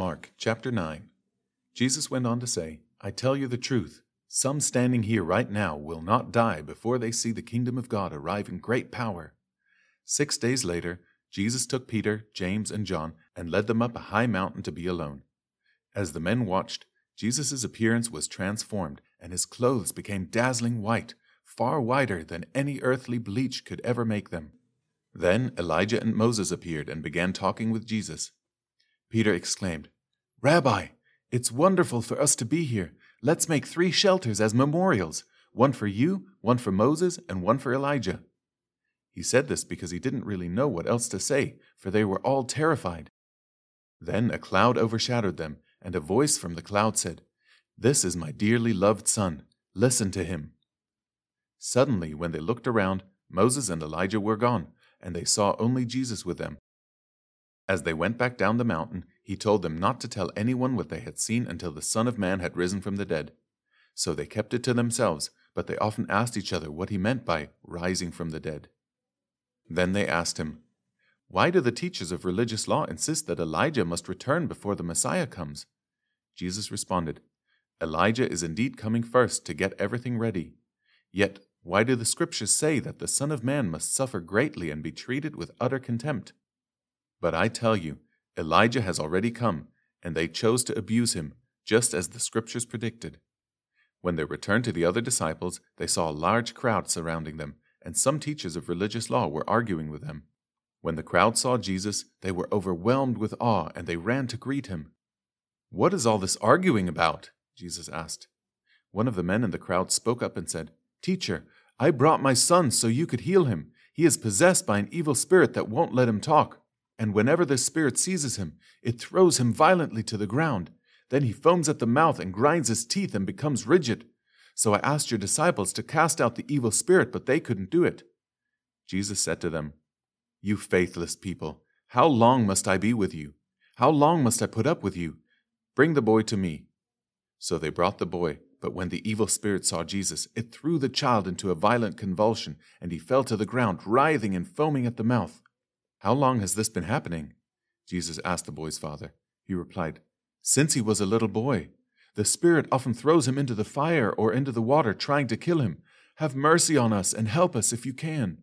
Mark chapter 9. Jesus went on to say, I tell you the truth. Some standing here right now will not die before they see the kingdom of God arrive in great power. Six days later, Jesus took Peter, James, and John and led them up a high mountain to be alone. As the men watched, Jesus' appearance was transformed, and his clothes became dazzling white, far whiter than any earthly bleach could ever make them. Then Elijah and Moses appeared and began talking with Jesus. Peter exclaimed, Rabbi, it's wonderful for us to be here. Let's make three shelters as memorials one for you, one for Moses, and one for Elijah. He said this because he didn't really know what else to say, for they were all terrified. Then a cloud overshadowed them, and a voice from the cloud said, This is my dearly loved son. Listen to him. Suddenly, when they looked around, Moses and Elijah were gone, and they saw only Jesus with them. As they went back down the mountain, he told them not to tell anyone what they had seen until the Son of Man had risen from the dead. So they kept it to themselves, but they often asked each other what he meant by rising from the dead. Then they asked him, Why do the teachers of religious law insist that Elijah must return before the Messiah comes? Jesus responded, Elijah is indeed coming first to get everything ready. Yet, why do the scriptures say that the Son of Man must suffer greatly and be treated with utter contempt? But I tell you, Elijah has already come, and they chose to abuse him, just as the scriptures predicted. When they returned to the other disciples, they saw a large crowd surrounding them, and some teachers of religious law were arguing with them. When the crowd saw Jesus, they were overwhelmed with awe, and they ran to greet him. What is all this arguing about? Jesus asked. One of the men in the crowd spoke up and said, Teacher, I brought my son so you could heal him. He is possessed by an evil spirit that won't let him talk. And whenever this spirit seizes him, it throws him violently to the ground. Then he foams at the mouth and grinds his teeth and becomes rigid. So I asked your disciples to cast out the evil spirit, but they couldn't do it. Jesus said to them, You faithless people, how long must I be with you? How long must I put up with you? Bring the boy to me. So they brought the boy. But when the evil spirit saw Jesus, it threw the child into a violent convulsion, and he fell to the ground, writhing and foaming at the mouth. How long has this been happening? Jesus asked the boy's father. He replied, Since he was a little boy. The spirit often throws him into the fire or into the water, trying to kill him. Have mercy on us and help us if you can.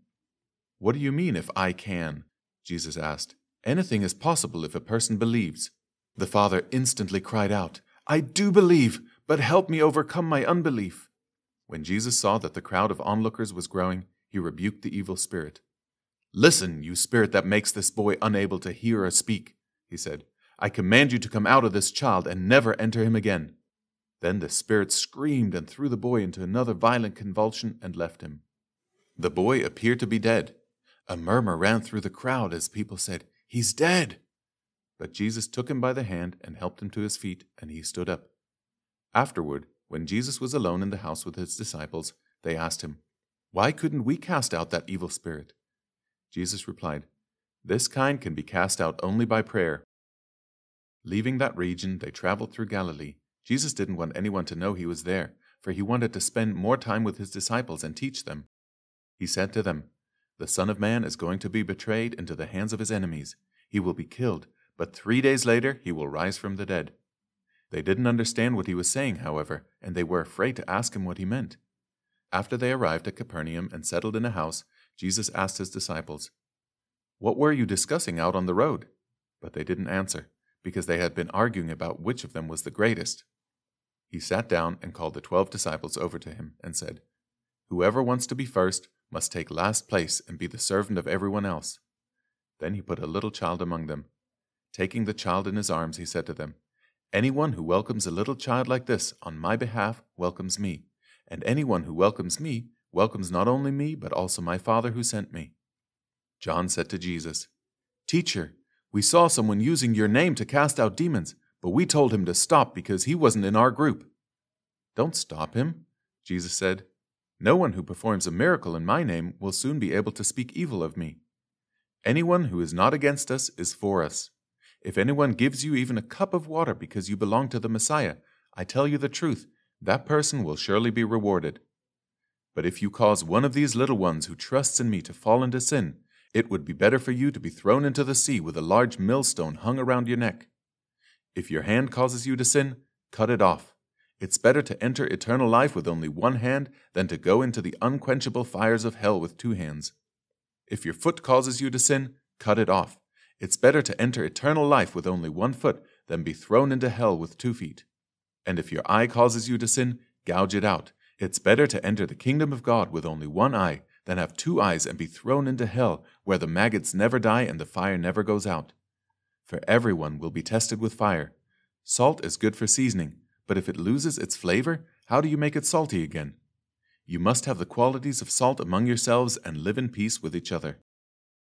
What do you mean, if I can? Jesus asked. Anything is possible if a person believes. The father instantly cried out, I do believe but help me overcome my unbelief. When Jesus saw that the crowd of onlookers was growing, he rebuked the evil spirit. Listen, you spirit that makes this boy unable to hear or speak, he said. I command you to come out of this child and never enter him again. Then the spirit screamed and threw the boy into another violent convulsion and left him. The boy appeared to be dead. A murmur ran through the crowd as people said, He's dead. But Jesus took him by the hand and helped him to his feet, and he stood up. Afterward, when Jesus was alone in the house with his disciples, they asked him, Why couldn't we cast out that evil spirit? Jesus replied, This kind can be cast out only by prayer. Leaving that region, they traveled through Galilee. Jesus didn't want anyone to know he was there, for he wanted to spend more time with his disciples and teach them. He said to them, The Son of Man is going to be betrayed into the hands of his enemies. He will be killed, but three days later he will rise from the dead. They didn't understand what he was saying, however, and they were afraid to ask him what he meant. After they arrived at Capernaum and settled in a house, Jesus asked his disciples, What were you discussing out on the road? But they didn't answer, because they had been arguing about which of them was the greatest. He sat down and called the twelve disciples over to him and said, Whoever wants to be first must take last place and be the servant of everyone else. Then he put a little child among them. Taking the child in his arms, he said to them, Anyone who welcomes a little child like this on my behalf welcomes me, and anyone who welcomes me welcomes not only me, but also my Father who sent me. John said to Jesus, Teacher, we saw someone using your name to cast out demons, but we told him to stop because he wasn't in our group. Don't stop him, Jesus said. No one who performs a miracle in my name will soon be able to speak evil of me. Anyone who is not against us is for us. If anyone gives you even a cup of water because you belong to the Messiah, I tell you the truth, that person will surely be rewarded. But if you cause one of these little ones who trusts in me to fall into sin, it would be better for you to be thrown into the sea with a large millstone hung around your neck. If your hand causes you to sin, cut it off. It's better to enter eternal life with only one hand than to go into the unquenchable fires of hell with two hands. If your foot causes you to sin, cut it off. It's better to enter eternal life with only one foot than be thrown into hell with two feet. And if your eye causes you to sin, gouge it out. It's better to enter the kingdom of God with only one eye than have two eyes and be thrown into hell, where the maggots never die and the fire never goes out. For everyone will be tested with fire. Salt is good for seasoning, but if it loses its flavor, how do you make it salty again? You must have the qualities of salt among yourselves and live in peace with each other.